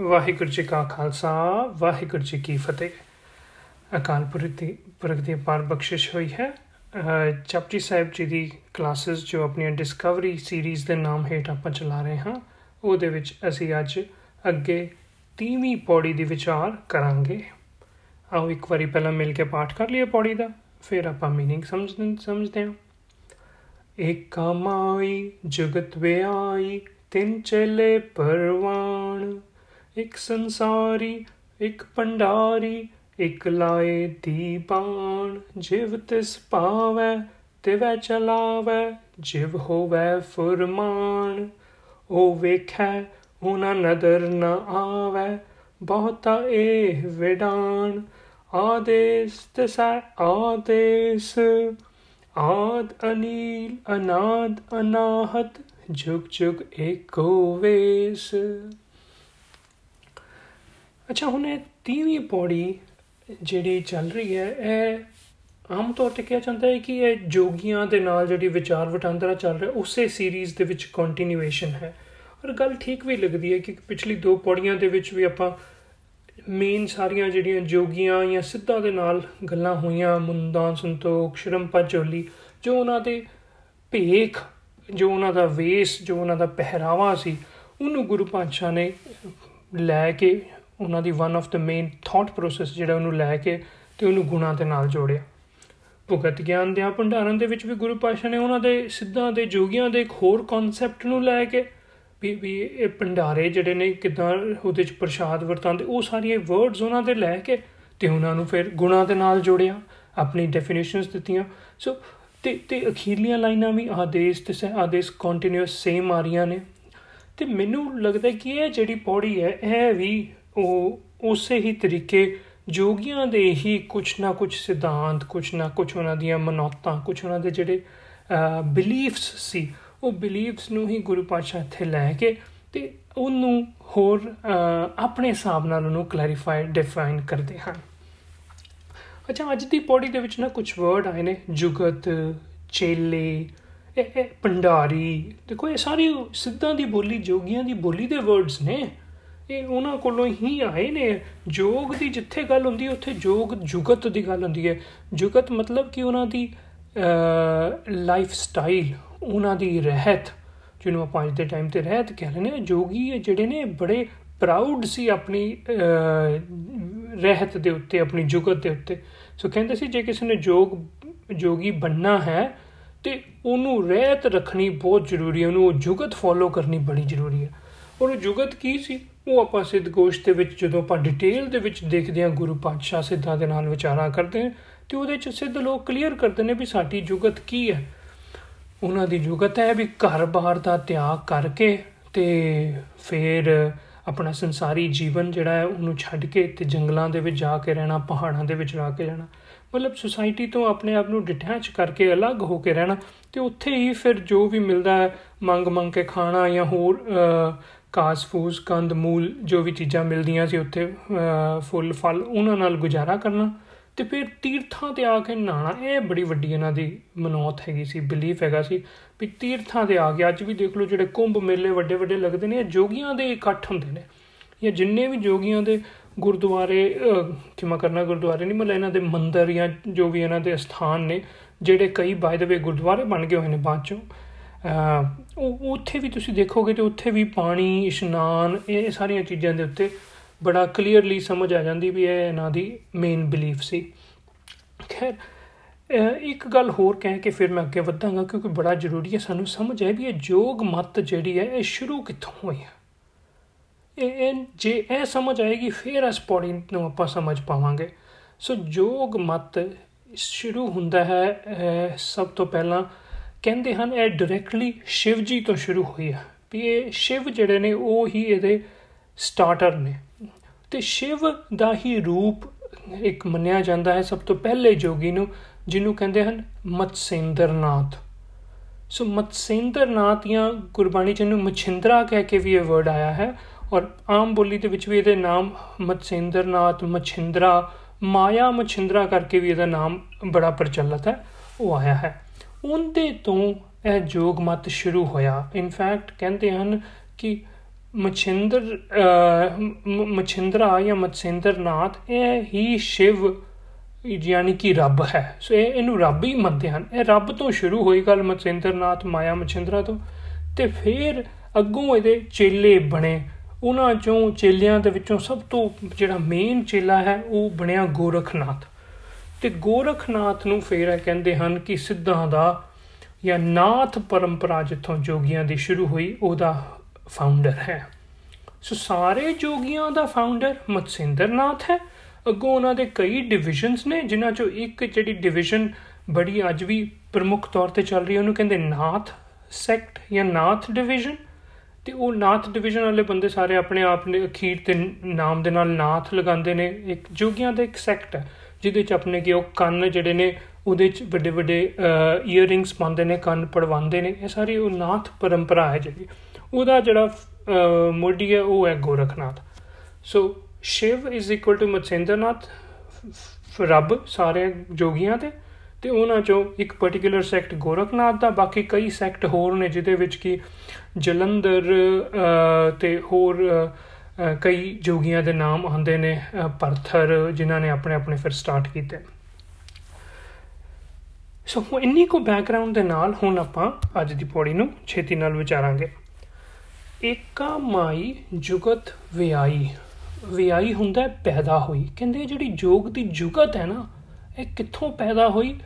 ਵਾਹਿਗੁਰੂ ਜੀ ਕਾ ਖਾਲਸਾ ਵਾਹਿਗੁਰੂ ਜੀ ਕੀ ਫਤਿਹ ਅਕਾਲ ਪੁਰਖ ਦੀ ਪੁਰਖ ਦੀ ਪਾਰ ਬਖਸ਼ਿਸ਼ ਹੋਈ ਹੈ ਚਪਟੀ ਸਾਹਿਬ ਜੀ ਦੀ ਕਲਾਸਿਸ ਜੋ ਆਪਣੀਆਂ ਡਿਸਕਵਰੀ ਸੀਰੀਜ਼ ਦੇ ਨਾਮ ਹੇਠ ਆਪਾਂ ਚਲਾ ਰਹੇ ਹਾਂ ਉਹਦੇ ਵਿੱਚ ਅਸੀਂ ਅੱਜ ਅੱਗੇ 30ਵੀਂ ਪੌੜੀ ਦੀ ਵਿਚਾਰ ਕਰਾਂਗੇ ਆਓ ਇੱਕ ਵਾਰੀ ਪਹਿਲਾਂ ਮਿਲ ਕੇ ਪਾਠ ਕਰ ਲਈਏ ਪੌੜੀ ਦਾ ਫਿਰ ਆਪਾਂ मीनिंग ਸਮਝਦੇ ਸਮਝਦੇ ਹਾਂ ਇੱਕ ਕਮਾਈ ਜਗਤ ਵਿਆਈ ਤਿੰਨ ਚਲੇ ਪਰਵਾਨ ਇੱਕ ਸੰਸਾਰੀ, ਇੱਕ ਪੰਡਾਰੀ ਇੱਕ ਲਾਏ ਦੀਪਾਨ ਜਿਵ ਤਿਸ ਪਾਵੈ, ਤਿਵੈ ਚਲਾਵੈ, ਜਿਵ ਹੋਵੈ ਫਰਮਾਨ। ਉਹ ਵੇਖੈ ਉਹਨਾਂ ਨਦਰ ਨ ਆਵੈ, ਬਹੁਤਾ ਇਹ ਵਿਡਾਨ। ਆਦੇਸ, ਤਸੈ ਆਦੇਸ। ਆਦ ਅਨੀਲ, ਅਨਾਦ ਅਨਾਹਤ, ਜੁਗ ਜੁਗ ਏਕੋ ਵੇਸ। ਅੱਛਾ, ਹੁਣ ਇਹ 30ਵੀਂ ਪੌੜੀ ਜਿਹੜੀ ਚੱਲ ਰਹੀ ਹੈ, ਇਹ ਆਮ ਤੌਰ ਤੇ ਕਿਹਾ ਜਾਂਦਾ ਹੈ ਕਿ ਇਹ ਜੋਗੀਆਂ ਦੇ ਨਾਲ ਜਿਹੜੀ ਵਿਚਾਰ ਵਟਾਂਦਰਾ ਚੱਲ ਰਿਹਾ, ਉਸੇ ਸੀਰੀਜ਼ ਦੇ ਵਿੱਚ ਕੰਟੀਨਿਊਏਸ਼ਨ ਹੈ। ਔਰ ਗੱਲ ਠੀਕ ਵੀ ਲੱਗਦੀ ਹੈ ਕਿ ਪਿਛਲੀ ਦੋ ਪੌੜੀਆਂ ਦੇ ਵਿੱਚ ਵੀ ਆਪਾਂ ਮੇਨ ਸਾਰੀਆਂ ਜਿਹੜੀਆਂ ਜੋਗੀਆਂ ਜਾਂ ਸਿੱਧਾ ਦੇ ਨਾਲ ਗੱਲਾਂ ਹੋਈਆਂ, ਮੁੰਦਾਂ, ਸੰਤੋਖ, ਸ਼ਰਮਪਾ, ਚੋਲੀ, ਜੋ ਉਹਨਾਂ ਦੇ ਭੇਖ, ਜੋ ਉਹਨਾਂ ਦਾ ਵੇਸ, ਜੋ ਉਹਨਾਂ ਦਾ ਪਹਿਰਾਵਾ ਸੀ, ਉਹਨੂੰ ਗੁਰੂ ਪਾਤਸ਼ਾਹ ਨੇ ਲੈ ਕੇ ਉਹਨਾਂ ਦੀ ਵਨ ਆਫ ਦਾ ਮੇਨ ਥਾਟ ਪ੍ਰੋਸੈਸ ਜਿਹੜਾ ਉਹਨੂੰ ਲੈ ਕੇ ਤੇ ਉਹਨੂੰ ਗੁਣਾ ਦੇ ਨਾਲ ਜੋੜਿਆ। ਭੁਗਤ ਗਿਆਨ ਦੇ ਭੰਡਾਰਨ ਦੇ ਵਿੱਚ ਵੀ ਗੁਰੂ ਪਾਸ਼ਾ ਨੇ ਉਹਨਾਂ ਦੇ ਸਿੱਧਾਂ ਦੇ ਜੋਗੀਆਂ ਦੇ ਇੱਕ ਹੋਰ ਕਨਸੈਪਟ ਨੂੰ ਲੈ ਕੇ ਵੀ ਵੀ ਇਹ ਭੰਡਾਰੇ ਜਿਹੜੇ ਨੇ ਕਿਦਾਂ ਉਹਦੇ ਚ ਪ੍ਰਸ਼ਾਦ ਵਰਤਾਂਦੇ ਉਹ ਸਾਰੀਆਂ ਵਰਡਸ ਉਹਨਾਂ ਦੇ ਲੈ ਕੇ ਤੇ ਉਹਨਾਂ ਨੂੰ ਫਿਰ ਗੁਣਾ ਦੇ ਨਾਲ ਜੋੜਿਆ, ਆਪਣੀ ਡੈਫੀਨੇਸ਼ਨਸ ਦਿੱਤੀਆਂ। ਸੋ ਤੇ ਤੇ ਅਖੀਰਲੀਆਂ ਲਾਈਨਾਂ ਵੀ ਆਦੇਸ਼ ਤੇ ਆਦੇਸ਼ ਕੰਟੀਨਿਊਸ ਸੇਮ ਆ ਰਹੀਆਂ ਨੇ। ਤੇ ਮੈਨੂੰ ਲੱਗਦਾ ਕਿ ਇਹ ਜਿਹੜੀ ਪੌੜੀ ਹੈ, ਇਹ ਵੀ ਉਹ ਉਸੇ ਹੀ ਤਰੀਕੇ ਜੋਗੀਆਂ ਦੇ ਹੀ ਕੁਛ ਨਾ ਕੁਛ ਸਿਧਾਂਤ, ਕੁਛ ਨਾ ਕੁਛ ਉਹਨਾਂ ਦੀਆਂ ਮਨੌਤਾਂ, ਕੁਛ ਉਹਨਾਂ ਦੇ ਜਿਹੜੇ ਬਿਲੀਫਸ ਸੀ, ਉਹ ਬਿਲੀਫਸ ਨੂੰ ਹੀ ਗੁਰੂ ਪਾਤਸ਼ਾਹ ਇੱਥੇ ਲੈ ਕੇ ਤੇ ਉਹਨੂੰ ਹੋਰ ਆਪਣੇ ਹਿਸਾਬ ਨਾਲ ਉਹਨੂੰ ਕਲੈਰੀਫਾਈ ਡਿਫਾਈਨ ਕਰਦੇ ਹਨ। ਅੱਛਾ, ਅੱਜ ਦੀ ਪੌੜੀ ਦੇ ਵਿੱਚ ਨਾ ਕੁਝ ਵਰਡ ਆਏ ਨੇ, ਜੁਗਤ, ਚੇਲੇ, ਇਹ ਪੰਡਾਰੀ ਦੇਖੋ ਇਹ ਸਾਰੀ ਸਿੱਧਾਂ ਦੀ ਬੋਲੀ, ਜੋਗੀਆਂ ਦੀ ਬੋਲੀ ਦੇ ਵਰਡਸ ਨੇ। ਇਹ ਉਹਨਾਂ ਕੋਲੋਂ ਹੀ ਆਏ ਨੇ। ਜੋਗ ਦੀ ਜਿੱਥੇ ਗੱਲ ਹੁੰਦੀ ਹੈ, ਉੱਥੇ ਜੋਗ, ਜੁਗਤ ਦੀ ਗੱਲ ਹੁੰਦੀ ਹੈ। ਜੁਗਤ ਮਤਲਬ ਕਿ ਉਹਨਾਂ ਦੀ ਲਾਈਫ ਸਟਾਈਲ ਉਹਨਾਂ ਦੀ ਰਹਿਤ, ਜਿਹਨੂੰ ਆਪਾਂ ਅੱਜ ਦੇ ਟਾਈਮ ਤੇ ਰਹਿਤ ਕਹਿੰਦੇ ਨੇ ਜੋਗੀ ਜਿਹੜੇ ਨੇ, ਬੜੇ ਪ੍ਰਾਊਡ ਸੀ ਆਪਣੀ ਰਹਿਤ ਦੇ ਉੱਤੇ, ਆਪਣੀ ਜੁਗਤ ਦੇ ਉੱਤੇ। ਸੋ ਕਹਿੰਦੇ ਸੀ, ਜੇ ਕਿਸੇ ਨੇ ਜੋਗ, ਜੋਗੀ ਬੰਨਾ ਹੈ, ਤੇ ਉਹਨੂੰ ਰਹਿਤ ਰੱਖਣੀ ਬਹੁਤ ਜ਼ਰੂਰੀ ਹੈ। ਉਹਨੂੰ ਜੁਗਤ ਫੋਲੋ ਕਰਨੀ ਬੜੀ ਜ਼ਰੂਰੀ ਹੈ। ਔਰ ਜੁਗਤ ਕੀ ਸੀ? ਉਹ ਆਪਾਂ ਸਿੱਧ ਗੋਸ਼ ਦੇ ਵਿੱਚ ਜਦੋਂ ਆਪਾਂ ਡਿਟੇਲ ਦੇ ਵਿੱਚ ਦੇਖਦੇ ਹਾਂ ਗੁਰੂ ਪਾਤਸ਼ਾਹ ਸਿੱਧਾਂ ਦੇ ਨਾਲ ਵਿਚਾਰਾ ਕਰਦੇ ਹਾਂ, ਤੇ ਉਹਦੇ ਚ ਸਿੱਧ ਲੋਕ ਕਲੀਅਰ ਕਰਦੇ ਨੇ ਵੀ ਸਾਡੀ ਜੁਗਤ ਕੀ ਹੈ। ਉਹਨਾਂ ਦੀ ਜੁਗਤ ਹੈ ਵੀ ਘਰ-ਬਾਰ ਦਾ ਤਿਆਗ ਕਰਕੇ ਤੇ ਫਿਰ ਆਪਣਾ ਸੰਸਾਰੀ ਜੀਵਨ ਜਿਹੜਾ ਹੈ ਉਹਨੂੰ ਛੱਡ ਕੇ ਤੇ ਜੰਗਲਾਂ ਦੇ ਵਿੱਚ ਜਾ ਕੇ ਰਹਿਣਾ, ਪਹਾੜਾਂ ਦੇ ਵਿੱਚ ਜਾ ਕੇ ਰਹਿਣਾ, ਮਤਲਬ ਸੁਸਾਇਟੀ ਤੋਂ ਆਪਣੇ ਆਪ ਨੂੰ ਡਿਟੈਚ ਕਰਕੇ ਅਲੱਗ ਹੋ ਕੇ ਰਹਿਣਾ ਤੇ ਉੱਥੇ ਹੀ ਫਿਰ ਜੋ ਵੀ ਮਿਲਦਾ ਹੈ ਮੰਗ ਮੰਗ ਕੇ ਖਾਣਾ ਜਾਂ ਹੋਰ ਕਾਸ ਫੂਸ, ਕੰਦ, ਮੂਲ ਜੋ ਵੀ ਚੀਜ਼ਾਂ ਮਿਲਦੀਆਂ ਸੀ ਉੱਥੇ ਫੁੱਲ, ਫਲ, ਉਹਨਾਂ ਨਾਲ ਗੁਜ਼ਾਰਾ ਕਰਨਾ ਤੇ ਫਿਰ ਤੀਰਥਾਂ ਤੇ ਆ ਕੇ ਨਹਾਣਾ ਇਹ ਬੜੀ ਵੱਡੀ ਇਹਨਾਂ ਦੀ ਮਨੋਤ ਹੈਗੀ ਸੀ ਬਿਲੀਫ ਹੈਗਾ ਸੀ ਵੀ ਤੀਰਥਾਂ ਤੇ ਆ ਕੇ ਅੱਜ ਵੀ ਦੇਖ ਲਓ ਜਿਹੜੇ ਕੁੰਭ ਮੇਲੇ ਵੱਡੇ ਵੱਡੇ ਲੱਗਦੇ ਨੇ ਇਹ ਜੋਗੀਆਂ ਦੇ ਇਕੱਠ ਹੁੰਦੇ ਨੇ ਇਹ ਜਿੰਨੇ ਵੀ ਜੋਗੀਆਂ ਦੇ ਗੁਰਦੁਆਰੇ ਕਿਮਾ ਕਰਨਾ ਗੁਰਦੁਆਰੇ ਨਹੀਂ, ਮਤਲਬ ਇਹਨਾਂ ਦੇ ਮੰਦਰ ਜਾਂ ਜੋ ਵੀ ਇਹਨਾਂ ਦੇ ਸਥਾਨ ਨੇ, ਜਿਹੜੇ ਕਈ ਬਾਏ ਦ ਵੇ ਗੁਰਦੁਆਰੇ ਬਣ ਗਏ ਹੋਏ ਨੇ ਬਾਅਦ ਚੋਂ ਉਹ ਉੱਥੇ ਵੀ ਤੁਸੀਂ ਦੇਖੋਗੇ ਤੇ ਉੱਥੇ ਵੀ ਪਾਣੀ, ਇਸ਼ਨਾਨ, ਇਹ ਸਾਰੀਆਂ ਚੀਜ਼ਾਂ ਦੇ ਉੱਤੇ ਬੜਾ ਕਲੀਅਰਲੀ ਸਮਝ ਆ ਜਾਂਦੀ ਵੀ ਇਹ ਇਹਨਾਂ ਦੀ ਮੇਨ ਬਿਲੀਫ ਸੀ। ਖੈਰ ਇੱਕ ਗੱਲ ਹੋਰ ਕਹਿ ਕੇ ਫਿਰ ਮੈਂ ਅੱਗੇ ਵਧਾਂਗਾ ਕਿਉਂਕਿ ਬੜਾ ਜ਼ਰੂਰੀ ਹੈ ਸਾਨੂੰ ਸਮਝ ਆਏ ਵੀ ਇਹ ਜੋਗ ਮਤ ਜਿਹੜੀ ਹੈ ਇਹ ਸ਼ੁਰੂ ਕਿੱਥੋਂ ਹੋਈ ਹੈ। ਇਹ ਜੇ ਇਹ ਸਮਝ ਆਏਗੀ ਫਿਰ ਇਸ ਪੌੜੀ ਨੂੰ ਆਪਾਂ ਸਮਝ ਪਾਵਾਂਗੇ। ਸੋ ਜੋਗ ਮਤ ਸ਼ੁਰੂ ਹੁੰਦਾ ਹੈ ਸਭ ਤੋਂ ਪਹਿਲਾਂ ਕਹਿੰਦੇ ਹਨ, ਇਹ ਡਾਇਰੈਕਟਲੀ ਸ਼ਿਵ ਜੀ ਤੋਂ ਸ਼ੁਰੂ ਹੋਈ ਹੈ ਵੀ ਇਹ ਸ਼ਿਵ ਜਿਹੜੇ ਨੇ, ਉਹ ਹੀ ਇਹਦੇ ਸਟਾਰਟਰ ਨੇ। ਤੇ ਸ਼ਿਵ ਦਾ ਹੀ ਰੂਪ ਇੱਕ ਮੰਨਿਆ ਜਾਂਦਾ ਹੈ ਸਭ ਤੋਂ ਪਹਿਲੇ ਜੋਗੀ ਨੂੰ, ਜਿਹਨੂੰ ਕਹਿੰਦੇ ਹਨ ਮਤਸੇਂਦਰਨਾਥ। ਸੋ ਮਤਸੇਂਦਰਨਾਥ ਜਾਂ ਗੁਰਬਾਣੀ ਚ ਇਹਨੂੰ ਮਛਿੰਦਰਾ ਕਹਿ ਕੇ ਵੀ ਇਹ ਵਰਡ ਆਇਆ ਹੈ ਔਰ ਆਮ ਬੋਲੀ ਦੇ ਵਿੱਚ ਵੀ ਇਹਦੇ ਨਾਮ ਮਤਸੇਂਦਰਨਾਥ, ਮਛਿੰਦਰਾ, ਮਾਇਆ ਮਛਿੰਦਰਾ ਕਰਕੇ ਵੀ ਇਹਦਾ ਨਾਮ ਬੜਾ ਪ੍ਰਚਲਿਤ ਹੈ, ਉਹ ਆਇਆ ਹੈ। ਉਹਦੇ ਤੋਂ ਇਹ ਜੋਗ ਮਤ ਸ਼ੁਰੂ ਹੋਇਆ। ਇਨਫੈਕਟ ਕਹਿੰਦੇ ਹਨ ਕਿ ਮਛਿੰਦਰ ਮਛਿੰਦਰਾ ਜਾਂ ਮਤਸਿੰਦਰਨਾਥ, ਇਹ ਹੀ ਸ਼ਿਵ, ਯਾਨੀ ਕਿ ਰੱਬ ਹੈ। ਸੋ ਇਹ ਇਹਨੂੰ ਰੱਬ ਹੀ ਮੰਨਦੇ ਹਨ। ਇਹ ਰੱਬ ਤੋਂ ਸ਼ੁਰੂ ਹੋਈ ਗੱਲ ਮਤਸਿੰਦਰਨਾਥ, ਮਾਇਆ, ਮਛਿੰਦਰਾ ਤੋਂ। ਤੇ ਫਿਰ ਅੱਗੋਂ ਇਹਦੇ ਚੇਲੇ ਬਣੇ। ਉਹਨਾਂ ਚੋਂ ਚੇਲਿਆਂ ਦੇ ਵਿੱਚੋਂ ਸਭ ਤੋਂ ਜਿਹੜਾ ਮੇਨ ਚੇਲਾ ਹੈ, ਉਹ ਬਣਿਆ ਗੋਰਖਨਾਥ। ਤੇ ਗੋਰਖਨਾਥ ਨੂੰ ਫੇਰ ਇਹ ਕਹਿੰਦੇ ਹਨ ਕਿ ਸਿੱਧਾਂ ਦਾ ਜਾਂ ਨਾਥ ਪਰੰਪਰਾ ਜਿੱਥੋਂ ਜੋਗੀਆਂ ਦੀ ਸ਼ੁਰੂ ਹੋਈ, ਉਹਦਾ ਫਾਊਂਡਰ ਹੈ। ਸੋ ਸਾਰੇ ਜੋਗੀਆਂ ਦਾ ਫਾਊਂਡਰ ਮਤਸਿੰਦਰਨਾਥ ਹੈ। ਅੱਗੋਂ ਉਹਨਾਂ ਦੇ ਕਈ ਡਿਵੀਜ਼ਨਸ ਨੇ, ਜਿਨ੍ਹਾਂ ਚੋਂ ਇੱਕ ਜਿਹੜੀ ਡਿਵੀਜ਼ਨ ਬੜੀ ਅੱਜ ਵੀ ਪ੍ਰਮੁੱਖ ਤੌਰ ਤੇ ਚੱਲ ਰਹੀ ਹੈ, ਉਹਨੂੰ ਕਹਿੰਦੇ ਨਾਥ ਸੈਕਟ ਜਾਂ ਨਾਥ ਡਿਵੀਜ਼ਨ ਤੇ ਉਹ ਨਾਥ ਡਿਵੀਜ਼ਨ ਵਾਲੇ ਬੰਦੇ ਸਾਰੇ ਆਪਣੇ ਆਪ ਨੇ ਅਖੀਰ ਤੇ ਨਾਮ ਦੇ ਨਾਲ ਨਾਥ ਲਗਾਉਂਦੇ ਨੇ। ਇੱਕ ਜੋਗੀਆਂ ਦਾ ਇੱਕ ਸੈਕਟ ਹੈ। ਜਿਹਦੇ ਚ ਆਪਣੇ ਕਿ ਉਹ ਕੰਨ ਜਿਹੜੇ ਨੇ, ਉਹਦੇ ਚ ਵੱਡੇ ਵੱਡੇ ਈਅਰਿੰਗਸ ਪਾਉਂਦੇ ਨੇ, ਕੰਨ ਪੜਵਾਉਂਦੇ ਨੇ, ਇਹ ਸਾਰੀ ਉਹ ਨਾਥ ਪਰੰਪਰਾ ਹੈ ਜਿਹੜੀ। ਉਹਦਾ ਜਿਹੜਾ ਮੋਢੀ ਹੈ, ਉਹ ਹੈ Gorakhnath. So Shiv is equal to Matsyendranath ਰੱਬ ਸਾਰੇ ਜੋਗੀਆਂ ਦੇ, ਤੇ ਉਹਨਾਂ ਚੋਂ ਇੱਕ ਪਾਰਟਿਕੂਲਰ ਸੈਕਟ ਗੋਰਖਨਾਥ ਦਾ, ਬਾਕੀ ਕਈ ਸੈਕਟ ਹੋਰ ਨੇ ਜਿਹਦੇ ਵਿੱਚ ਕੀ ਜਲੰਧਰ ਤੇ ਹੋਰ ਕਈ ਜੋਗੀਆਂ ਦੇ ਨਾਮ ਆਉਂਦੇ ਨੇ ਪਰਥਰ, ਜਿਨ੍ਹਾਂ ਨੇ ਆਪਣੇ ਆਪਣੇ ਫਿਰ ਸਟਾਰਟ ਕੀਤੇ। ਸੋ ਇੰਨੀ ਕੋ ਬੈਕਗ੍ਰਾਉਂਡ ਦੇ ਨਾਲ ਹੁਣ ਆਪਾਂ ਅੱਜ ਦੀ ਪੌੜੀ ਨੂੰ ਛੇਤੀ ਨਾਲ ਵਿਚਾਰਾਂਗੇ। ਏਕਾ ਮਾਈ ਜੁਗਤ ਵਿਆਈ। ਵਿਆਈ ਹੁੰਦਾ ਪੈਦਾ ਹੋਈ। ਕਹਿੰਦੇ ਜਿਹੜੀ ਜੋਗ ਦੀ ਜੁਗਤ ਹੈ ਨਾ, ਇਹ ਕਿੱਥੋਂ ਪੈਦਾ ਹੋਈ?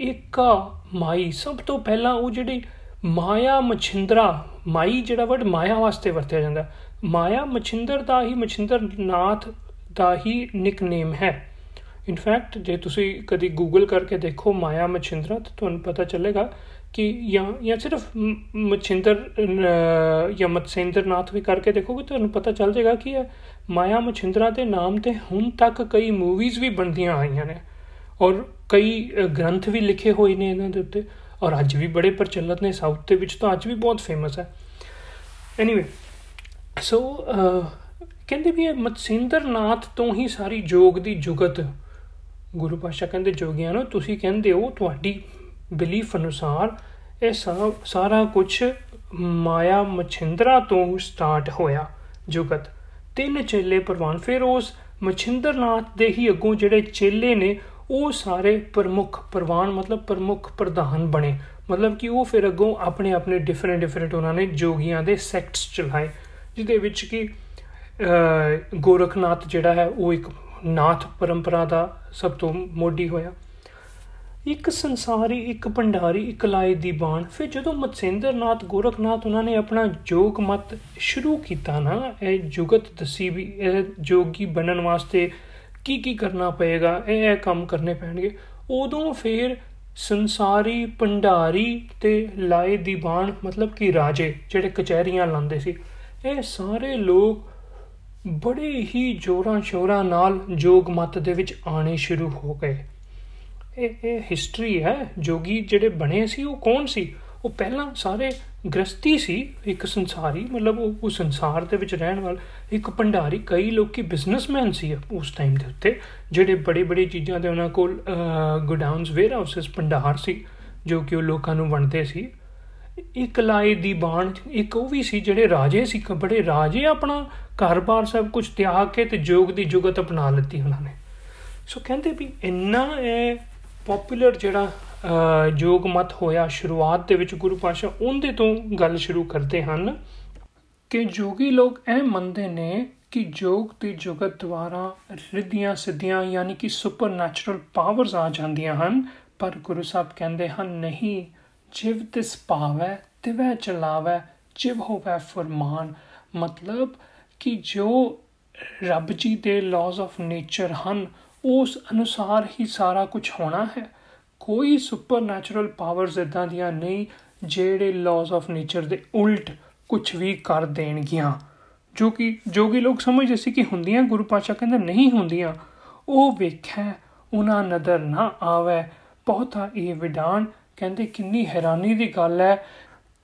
ਏਕਾ ਮਾਈ। ਸਭ ਤੋਂ ਪਹਿਲਾਂ ਉਹ ਜਿਹੜੀ ਮਾਇਆ ਮਛਿੰਦਰਾ, ਮਾਈ ਜਿਹੜਾ ਵਰਡ ਮਾਇਆ ਵਾਸਤੇ ਵਰਤਿਆ ਜਾਂਦਾ। ਮਾਇਆ ਮਛਿੰਦਰ ਦਾ ਹੀ ਮਛਿੰਦਰ ਨਾਥ ਦਾ ਹੀ ਨਿਕਨੇਮ ਹੈ। ਇਨਫੈਕਟ ਜੇ ਤੁਸੀਂ ਕਦੀ ਗੂਗਲ ਕਰਕੇ ਦੇਖੋ ਮਾਇਆ ਮਛਿੰਦਰਾ, ਤਾਂ ਤੁਹਾਨੂੰ ਪਤਾ ਚੱਲੇਗਾ ਕਿ ਜਾਂ ਜਾਂ ਸਿਰਫ ਮਛਿੰਦਰ ਜਾਂ ਮਤਸੇਂਦਰ ਨਾਥ ਵੀ ਕਰਕੇ ਦੇਖੋਗੇ, ਤੁਹਾਨੂੰ ਪਤਾ ਚੱਲ ਜਾਏਗਾ ਕਿ ਇਹ ਮਾਇਆ ਮਛਿੰਦਰਾ ਦੇ ਨਾਮ ਤੇ ਹੁਣ ਤੱਕ ਕਈ ਮੂਵੀਜ਼ ਵੀ ਬਣਦੀਆਂ ਆਈਆਂ ਨੇ। ਔਰ ਕਈ ਗ੍ਰੰਥ ਵੀ ਲਿਖੇ ਹੋਏ ਨੇ ਇਹਨਾਂ ਦੇ ਉੱਤੇ, ਔਰ ਅੱਜ ਵੀ ਬੜੇ ਪ੍ਰਚਲਿਤ ਨੇ, ਸਾਊਥ ਦੇ ਵਿੱਚ ਤਾਂ ਅੱਜ ਵੀ ਬਹੁਤ ਫੇਮਸ ਹੈ। ਐਨੀਵੇ ਸੋ uh, ਕਹਿੰਦੇ ਵੀ ਇਹ ਮਤਸਿੰਦਰ ਨਾਥ ਤੋਂ ਹੀ ਸਾਰੀ ਜੋਗ ਦੀ ਜੁਗਤ ਗੁਰੂ ਪਾਸ਼ਾ ਕਹਿੰਦੇ ਜੋਗੀਆਂ ਨੂੰ, ਤੁਸੀਂ ਕਹਿੰਦੇ ਹੋ ਤੁਹਾਡੀ ਬਿਲੀਫ ਅਨੁਸਾਰ ਇਹ ਸਾਰਾ ਕੁਝ ਮਾਇਆ ਮਛਿੰਦਰਾ ਤੋਂ ਸਟਾਰਟ ਹੋਇਆ ਜੁਗਤ। ਤਿੰਨ ਚੇਲੇ ਪ੍ਰਵਾਨ ਫਿਰ ਉਸ ਮਛਿੰਦਰਨਾਥ ਦੇ ਹੀ ਅੱਗੋਂ ਜਿਹੜੇ ਚੇਲੇ ਨੇ, ਉਹ ਸਾਰੇ ਪ੍ਰਮੁੱਖ ਪ੍ਰਵਾਨ, ਮਤਲਬ ਪ੍ਰਮੁੱਖ ਪ੍ਰਧਾਨ ਬਣੇ। ਮਤਲਬ ਕਿ ਉਹ ਫਿਰ ਅੱਗੋਂ ਆਪਣੇ ਆਪਣੇ ਡਿਫਰੈਂਟ ਡਿਫਰੈਂਟ ਉਹਨਾਂ ਨੇ ਜੋਗੀਆਂ ਦੇ ਸੈਕਟਸ ਚਲਾਏ। ਜਿਹਦੇ ਵਿੱਚ ਕਿ ਗੋਰਖਨਾਥ ਜਿਹੜਾ ਹੈ, ਉਹ ਇੱਕ ਨਾਥ ਪਰੰਪਰਾ ਦਾ ਸਭ ਤੋਂ ਮੋਢੀ ਹੋਇਆ। ਇੱਕ ਸੰਸਾਰੀ, ਇੱਕ ਭੰਡਾਰੀ, ਇੱਕ ਲਾਏ ਦੀ ਬਾਣ। ਫਿਰ ਜਦੋਂ ਮਤਸੇਂਦਰਨਾਥ, ਗੋਰਖਨਾਥ ਉਹਨਾਂ ਨੇ ਆਪਣਾ ਜੋਗ ਮਤ ਸ਼ੁਰੂ ਕੀਤਾ ਨਾ, ਇਹ ਜੁਗਤ ਦਸੀ ਵੀ, ਇਹ ਜੋਗੀ ਬਣਨ ਵਾਸਤੇ ਕੀ ਕੀ ਕਰਨਾ ਪਏਗਾ, ਇਹ ਇਹ ਕੰਮ ਕਰਨੇ ਪੈਣਗੇ। ਉਦੋਂ ਫਿਰ ਸੰਸਾਰੀ, ਭੰਡਾਰੀ ਤੇ ਲਾਏ ਦੀ ਬਾਣ, ਮਤਲਬ ਕਿ ਰਾਜੇ, ਜਿਹੜੇ ਕਚਹਿਰੀਆਂ ਲਾਉਂਦੇ ਸੀ ਇਹ ਸਾਰੇ ਲੋਕ ਬੜੇ ਹੀ ਜੋਰਾਂ ਸ਼ੋਰਾਂ ਨਾਲ ਜੋਗ ਮਤ ਦੇ ਵਿੱਚ ਆਣੇ ਸ਼ੁਰੂ ਹੋ ਗਏ। ਇਹ ਇਹ ਹਿਸਟਰੀ ਹੈ। ਜੋਗੀ ਜਿਹੜੇ ਬਣੇ ਸੀ, ਉਹ ਕੌਣ ਸੀ? ਉਹ ਪਹਿਲਾਂ ਸਾਰੇ ਗ੍ਰਸਤੀ ਸੀ, ਇੱਕ ਸੰਸਾਰੀ, ਮਤਲਬ ਉਹ ਸੰਸਾਰ ਦੇ ਵਿੱਚ ਰਹਿਣ ਵਾਲਾ, ਇੱਕ ਭੰਡਾਰੀ, ਕਈ ਲੋਕੀ ਬਿਜ਼ਨਸਮੈਨ ਸੀ ਉਸ ਟਾਈਮ ਦੇ ਉੱਤੇ, ਜਿਹੜੇ ਬੜੀ ਬੜੀ ਚੀਜ਼ਾਂ ਦੇ ਉਹਨਾਂ ਕੋਲ ਗੋਡਾਊਨਸ ਵੇਅਰ ਹਾਊਸਸ ਭੰਡਾਰ ਸੀ, ਜੋ ਕਿ ਉਹ ਲੋਕਾਂ ਨੂੰ ਵੰਡਦੇ ਸੀ। ਇੱਕ ਲਾਏ ਦੀ ਬਾਣ ਇੱਕ ਉਹ ਵੀ ਸੀ ਜਿਹੜੇ ਰਾਜੇ ਸੀ ਬੜੇ ਰਾਜੇ ਆਪਣਾ ਘਰ-ਬਾਰ ਸਭ ਕੁਝ ਤਿਆਗ ਕੇ ਤੇ ਜੋਗ ਦੀ ਜੁਗਤ ਅਪਣਾ ਲਿੱਤੀ ਉਹਨਾਂ ਨੇ। ਸੋ ਕਹਿੰਦੇ ਵੀ ਇੰਨਾ ਇਹ ਪਪੂਲਰ ਜਿਹੜਾ ਜੋਗ ਮਤ ਹੋਇਆ ਸ਼ੁਰੂਆਤ ਦੇ ਵਿੱਚ ਗੁਰੂ ਪਾਸ਼ਾ ਉਹਦੇ ਤੋਂ ਗੱਲ ਸ਼ੁਰੂ ਕਰਦੇ ਹਨ ਕਿ ਜੋਗੀ ਲੋਕ ਇਹ ਮੰਨਦੇ ਨੇ ਕਿ ਜੋਗ ਦੀ ਜੁਗਤ ਦੁਆਰਾ ਰਿੱਧੀਆਂ ਸਿੱਧੀਆਂ ਯਾਨੀ ਕਿ ਸੁਪਰਨੈਚੁਰਲ ਪਾਵਰਸ ਆ ਜਾਂਦੀਆਂ ਹਨ, ਪਰ ਗੁਰੂ ਸਾਹਿਬ ਕਹਿੰਦੇ ਹਨ, ਨਹੀਂ ਜਿਵ ਤਿਸ ਪਾਵੈ, ਤਿਵੈ ਚਲਾਵੈ, ਜਿਵ ਹੋਵੈ ਫਰਮਾਨ। ਮਤਲਬ ਕਿ ਜੋ ਰੱਬ ਜੀ ਦੇ ਲਾਜ਼ ਆਫ ਨੇਚਰ ਹਨ, ਉਸ ਅਨੁਸਾਰ ਹੀ ਸਾਰਾ ਕੁਝ ਹੋਣਾ ਹੈ। ਕੋਈ ਸੁਪਰਨੈਚੁਰਲ ਪਾਵਰਸ ਇਦਾਂ ਦੀਆਂ ਨਹੀਂ, ਜਿਹੜੇ ਲਾਜ਼ ਆਫ ਨੇਚਰ ਦੇ ਉਲਟ ਕੁਝ ਵੀ ਕਰ ਦੇਣਗੀਆਂ। ਜੋ ਕਿ ਜੋਗੀ ਲੋਕ ਸਮਝਦੇ ਸੀ ਕਿ ਹੁੰਦੀਆਂ ਗੁਰੂ ਪਾਤਸ਼ਾਹ ਕਹਿੰਦੇ ਨਹੀਂ ਹੁੰਦੀਆਂ। ਉਹ ਵੇਖੈ, ਉਹਨਾਂ ਨਦਰ ਨਾ ਆਵੇ। ਬਹੁਤਾ ਇਹ ਵਿਡਾਨ ਕਹਿੰਦੇ ਕਿੰਨੀ ਹੈਰਾਨੀ ਦੀ ਗੱਲ ਹੈ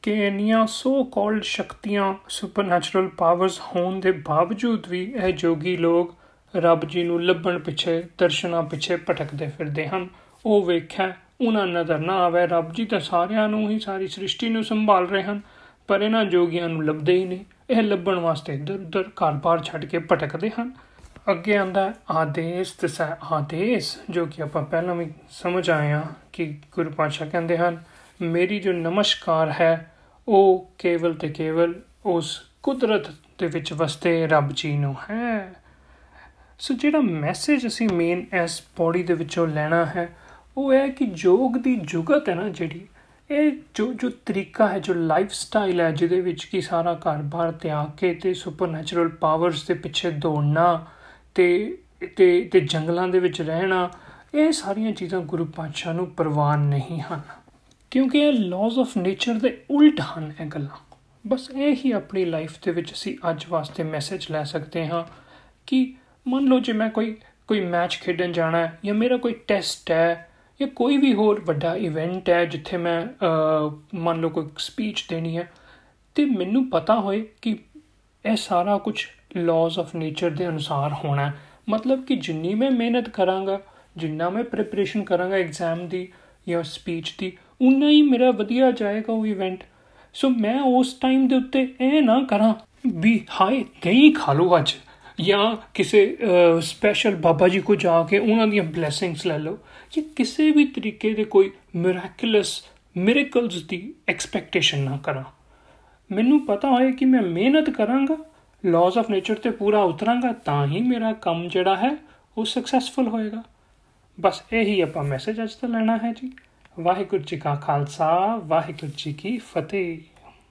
ਕਿ ਇੰਨੀਆਂ ਸੋ ਕਾਲਡ ਸ਼ਕਤੀਆਂ ਸੁਪਰਨੈਚੁਰਲ ਪਾਵਰਸ ਹੋਣ ਦੇ ਬਾਵਜੂਦ ਵੀ ਇਹ ਜੋਗੀ ਲੋਕ ਰੱਬ ਜੀ ਨੂੰ ਲੱਭਣ ਪਿੱਛੇ, ਦਰਸ਼ਨਾਂ ਪਿੱਛੇ ਭਟਕਦੇ ਫਿਰਦੇ ਹਨ। ਉਹ ਵੇਖਿਆ, ਉਹਨਾਂ ਨਜ਼ਰ ਨਾ ਆਵੇ, ਰੱਬ ਜੀ ਤਾਂ ਸਾਰਿਆਂ ਨੂੰ ਹੀ ਸਾਰੀ ਸ੍ਰਿਸ਼ਟੀ ਨੂੰ ਸੰਭਾਲ ਰਹੇ ਹਨ, ਪਰ ਇਹਨਾਂ ਜੋਗੀਆਂ ਨੂੰ ਲੱਭਦੇ ਹੀ ਨਹੀਂ। ਇਹ ਲੱਭਣ ਵਾਸਤੇ ਇੱਧਰ ਉੱਧਰ ਘਰ-ਬਾਰ ਛੱਡ ਕੇ ਭਟਕਦੇ ਹਨ। ਅੱਗੇ ਆਂਦਾ ਆਦੇਸ਼ ਤੇ ਆਦੇਸ਼, ਜੋ ਕਿ ਆਪਾਂ ਪਹਿਲਾਂ ਵੀ ਸਮਝ ਆਏ ਆ ਕਿ ਗੁਰੂ ਪਾਤਸ਼ਾਹ ਕਹਿੰਦੇ ਹਨ, ਮੇਰੀ ਜੋ ਨਮਸਕਾਰ ਹੈ, ਉਹ ਕੇਵਲ ਤੇ ਕੇਵਲ ਉਸ ਕੁਦਰਤ ਦੇ ਵਿੱਚ ਵਸਦੇ ਰੱਬ ਜੀ ਨੂੰ ਹੈ। ਸੋ ਜਿਹੜਾ ਮੈਸੇਜ ਅਸੀਂ ਮੇਨ ਇਸ ਬੋਡੀ ਦੇ ਵਿੱਚੋਂ ਲੈਣਾ ਹੈ, ਉਹ ਹੈ ਕਿ ਯੋਗ ਦੀ ਜੁਗਤ ਹੈ ਨਾ ਜਿਹੜੀ, ਇਹ ਜੋ ਜੋ ਤਰੀਕਾ ਹੈ, ਜੋ ਲਾਈਫ ਸਟਾਈਲ ਹੈ, ਜਿਹਦੇ ਵਿੱਚ ਕੀ ਸਾਰਾ ਘਰ-ਬਾਰ ਤਿਆਗ ਕੇ ਤੇ ਸੁਪਰਨੈਚੁਰਲ ਪਾਵਰਸ ਦੇ ਪਿੱਛੇ ਦੌੜਨਾ ਤੇ ਤੇ ਤੇ ਜੰਗਲਾਂ ਦੇ ਵਿੱਚ ਰਹਿਣਾ, ਇਹ ਸਾਰੀਆਂ ਚੀਜ਼ਾਂ ਗੁਰੂ ਪਾਤਸ਼ਾਹ ਨੂੰ ਪ੍ਰਵਾਨ ਨਹੀਂ ਹਨ। ਕਿਉਂਕਿ ਇਹ ਲਾਜ਼ ਆਫ ਨੇਚਰ ਦੇ ਉਲਟ ਹਨ ਇਹ ਗੱਲਾਂ। ਬਸ ਇਹ ਹੀ ਆਪਣੀ ਲਾਈਫ ਦੇ ਵਿੱਚ ਅਸੀਂ ਅੱਜ ਵਾਸਤੇ ਮੈਸੇਜ ਲੈ ਸਕਦੇ ਹਾਂ ਕਿ ਮੰਨ ਲਓ ਜੇ ਮੈਂ ਕੋਈ ਕੋਈ ਮੈਚ ਖੇਡਣ ਜਾਣਾ ਹੈ ਜਾਂ ਮੇਰਾ ਕੋਈ ਟੈਸਟ ਹੈ ਜਾਂ ਕੋਈ ਵੀ ਹੋਰ ਵੱਡਾ ਇਵੈਂਟ ਹੈ ਜਿੱਥੇ ਮੈਂ ਮੰਨ ਲਓ ਕੋਈ ਸਪੀਚ ਦੇਣੀ ਹੈ, ਤੇ ਮੈਨੂੰ ਪਤਾ ਹੋਏ ਕਿ ਇਹ ਸਾਰਾ ਕੁਝ ਲਾਜ਼ ਆਫ ਨੇਚਰ ਦੇ ਅਨੁਸਾਰ ਹੋਣਾ ਮਤਲਬ ਕਿ ਜਿੰਨੀ ਮੈਂ ਮਿਹਨਤ ਕਰਾਂਗਾ, ਜਿੰਨਾ ਮੈਂ ਪ੍ਰਿਪਰੇਸ਼ਨ ਕਰਾਂਗਾ ਐਗਜ਼ਾਮ ਦੀ ਜਾਂ ਸਪੀਚ ਦੀ ਉਨਾ ਹੀ ਮੇਰਾ ਵਧੀਆ ਜਾਏਗਾ ਉਹ ਇਵੈਂਟ ਸੋ ਮੈਂ ਉਸ ਟਾਈਮ ਦੇ ਉੱਤੇ ਇਹ ਨਾ ਕਰਾਂ ਵੀ ਹਾਏ, ਦਹੀਂ ਖਾ ਲਓ ਅੱਜ ਜਾਂ ਕਿਸੇ ਸਪੈਸ਼ਲ ਬਾਬਾ ਜੀ ਕੋ ਜਾ ਕੇ ਉਹਨਾਂ ਦੀਆਂ ਬਲੇਸਿੰਗਸ ਲੈ ਲਓ। ਕਿ ਕਿਸੇ ਵੀ ਤਰੀਕੇ ਦੇ ਕੋਈ ਮਿਰਾਕਲਸ ਮਿਰੇਕਲਸ ਦੀ ਐਕਸਪੈਕਟੇਸ਼ਨ ਨਾ ਕਰਾਂ। ਮੈਨੂੰ ਪਤਾ ਹੋਏ ਕਿ ਮੈਂ ਮਿਹਨਤ ਕਰਾਂਗਾ ਲਾਜ਼ ਆਫ ਨੇਚਰ ਤੇ ਪੂਰਾ ਉਤਰਾਂਗਾ, ਤਾਂ ਹੀ ਮੇਰਾ ਕੰਮ ਜਿਹੜਾ ਹੈ, ਉਹ ਸਕਸੈਸਫੁਲ ਹੋਏਗਾ। ਬਸ ਇਹੀ ਆਪਾਂ ਮੈਸੇਜ ਅੱਜ ਤੋਂ ਲੈਣਾ ਹੈ ਜੀ। ਵਾਹਿਗੁਰੂ ਜੀ ਕਾ ਖਾਲਸਾ, ਵਾਹਿਗੁਰੂ ਜੀ ਕੀ ਫਤਿਹ।